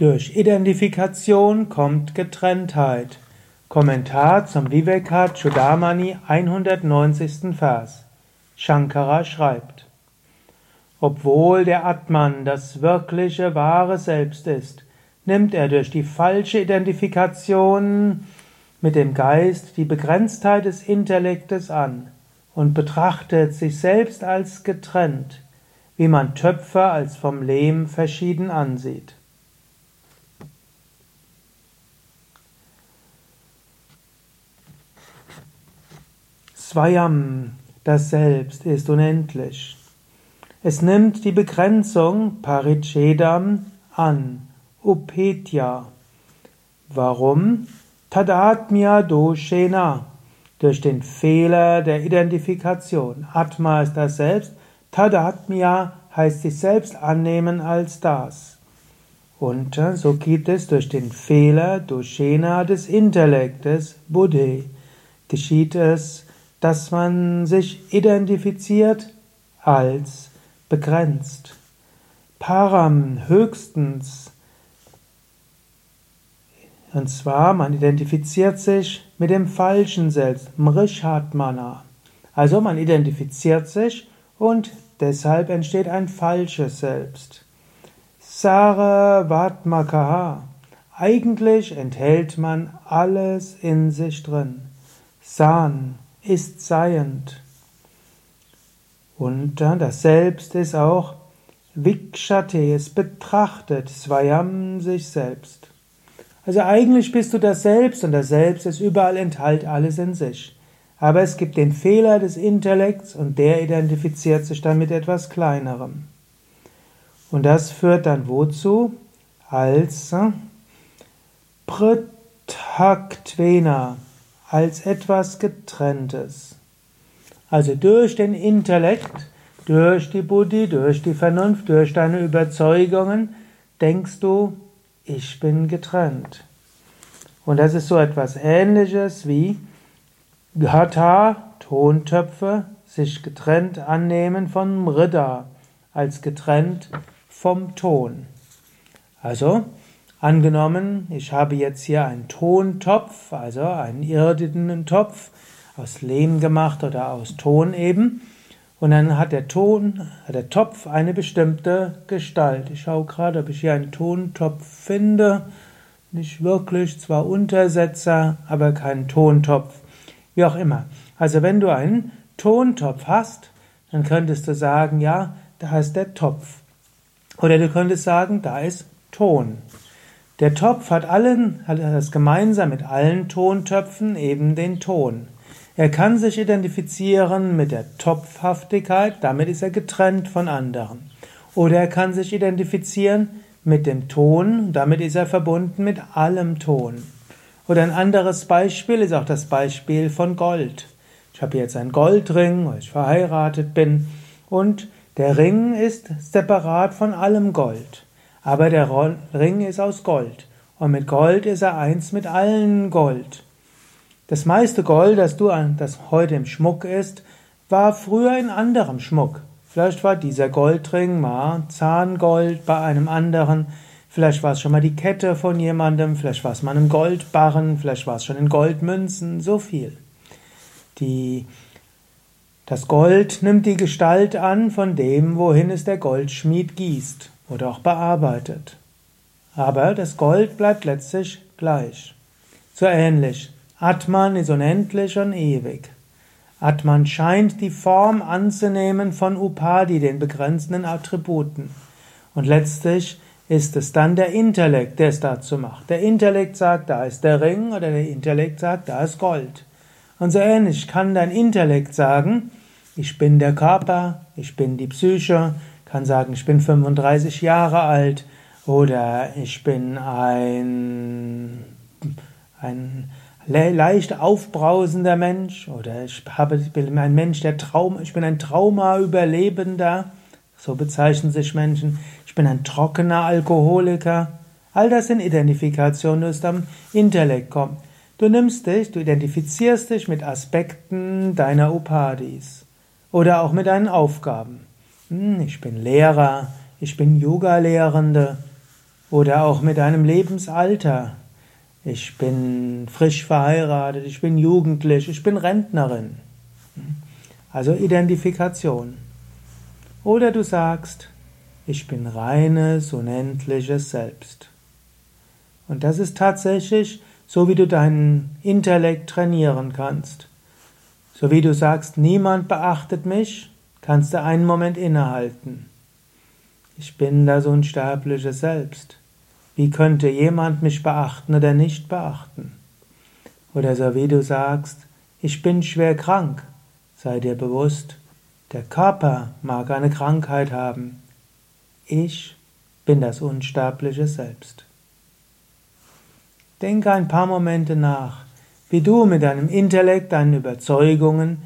Durch Identifikation kommt Getrenntheit. Kommentar zum Vivekachudamani 190. Vers. Shankara schreibt: Obwohl der Atman das wirkliche, wahre Selbst ist, nimmt er durch die falsche Identifikation mit dem Geist die Begrenztheit des Intellektes an und betrachtet sich selbst als getrennt, wie man Töpfer als vom Lehm verschieden ansieht. Swayam, das Selbst, ist unendlich. Es nimmt die Begrenzung Parichedam an, Upetya. Warum? Tadatmya doshena, durch den Fehler der Identifikation. Atma ist das Selbst, Tadatmya heißt sich selbst annehmen als das. Und so geht es durch den Fehler Doshena des Intellektes, Buddhi, geschieht es, dass man sich identifiziert als begrenzt. Param höchstens. Und zwar, man identifiziert sich mit dem falschen Selbst, Mrishatmana. Also man identifiziert sich und deshalb entsteht ein falsches Selbst. Saravatmakaha. Eigentlich enthält man alles in sich drin. San ist seiend. Und das Selbst ist auch Vikshate, es betrachtet Swayam sich selbst. Also eigentlich bist du das Selbst und das Selbst ist überall enthält alles in sich. Aber es gibt den Fehler des Intellekts und der identifiziert sich dann mit etwas Kleinerem. Und das führt dann wozu? Als Prithaktvena, als etwas Getrenntes. Also durch den Intellekt, durch die Buddhi, durch die Vernunft, durch deine Überzeugungen denkst du, ich bin getrennt. Und das ist so etwas Ähnliches wie Ghata, Tontöpfe, sich getrennt annehmen von Mrida, als getrennt vom Ton. Also, Angenommen, ich habe jetzt hier einen Tontopf, also einen irdischen Topf, aus Lehm gemacht oder aus Ton eben. Und dann hat der Ton, der Topf eine bestimmte Gestalt. Ich schaue gerade, ob ich hier einen Tontopf finde. Nicht wirklich, zwar Untersetzer, aber kein Tontopf. Wie auch immer. Also wenn du einen Tontopf hast, dann könntest du sagen, ja, da ist der Topf. Oder du könntest sagen, da ist Ton. Der Topf hat allen, hat das gemeinsam mit allen Tontöpfen eben den Ton. Er kann sich identifizieren mit der Topfhaftigkeit, damit ist er getrennt von anderen. Oder er kann sich identifizieren mit dem Ton, damit ist er verbunden mit allem Ton. Oder ein anderes Beispiel ist auch das Beispiel von Gold. Ich habe jetzt einen Goldring, weil ich verheiratet bin, und der Ring ist separat von allem Gold. Aber der Ring ist aus Gold. Und mit Gold ist er eins mit allen Gold. Das meiste Gold, das du das heute im Schmuck ist, war früher in anderem Schmuck. Vielleicht war dieser Goldring mal Zahngold bei einem anderen, vielleicht war es schon mal die Kette von jemandem, vielleicht war es mal ein Goldbarren, vielleicht war es schon in Goldmünzen, so viel. Die, das Gold nimmt die Gestalt an von dem, wohin es der Goldschmied gießt oder auch bearbeitet. Aber das Gold bleibt letztlich gleich. So ähnlich. Atman ist unendlich und ewig. Atman scheint die Form anzunehmen von Upadi, den begrenzenden Attributen. Und letztlich ist es dann der Intellekt, der es dazu macht. Der Intellekt sagt, da ist der Ring, oder der Intellekt sagt, da ist Gold. Und so ähnlich kann dein Intellekt sagen, ich bin der Körper, ich bin die Psyche, kann sagen, ich bin 35 Jahre alt oder ich bin ein, ein leicht aufbrausender Mensch oder ich, habe, ich bin ein Mensch, der Traum, ich bin ein Trauma-Überlebender, so bezeichnen sich Menschen, ich bin ein trockener Alkoholiker. All das sind Identifikationen, das am Intellekt kommt. Du nimmst dich, du identifizierst dich mit Aspekten deiner Upadis oder auch mit deinen Aufgaben. Ich bin Lehrer, ich bin Yoga-Lehrende. Oder auch mit deinem Lebensalter. Ich bin frisch verheiratet, ich bin jugendlich, ich bin Rentnerin. Also Identifikation. Oder du sagst, ich bin reines, unendliches Selbst. Und das ist tatsächlich so, wie du deinen Intellekt trainieren kannst. So wie du sagst, niemand beachtet mich, kannst du einen Moment innehalten. Ich bin das unsterbliche Selbst. Wie könnte jemand mich beachten oder nicht beachten? Oder so wie du sagst, ich bin schwer krank, sei dir bewusst, der Körper mag eine Krankheit haben. Ich bin das unsterbliche Selbst. Denke ein paar Momente nach, wie du mit deinem Intellekt, deinen Überzeugungen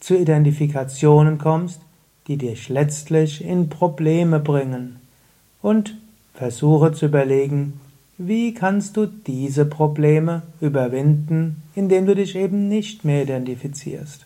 zu Identifikationen kommst, die dich letztlich in Probleme bringen. Und versuche zu überlegen, wie kannst du diese Probleme überwinden, indem du dich eben nicht mehr identifizierst.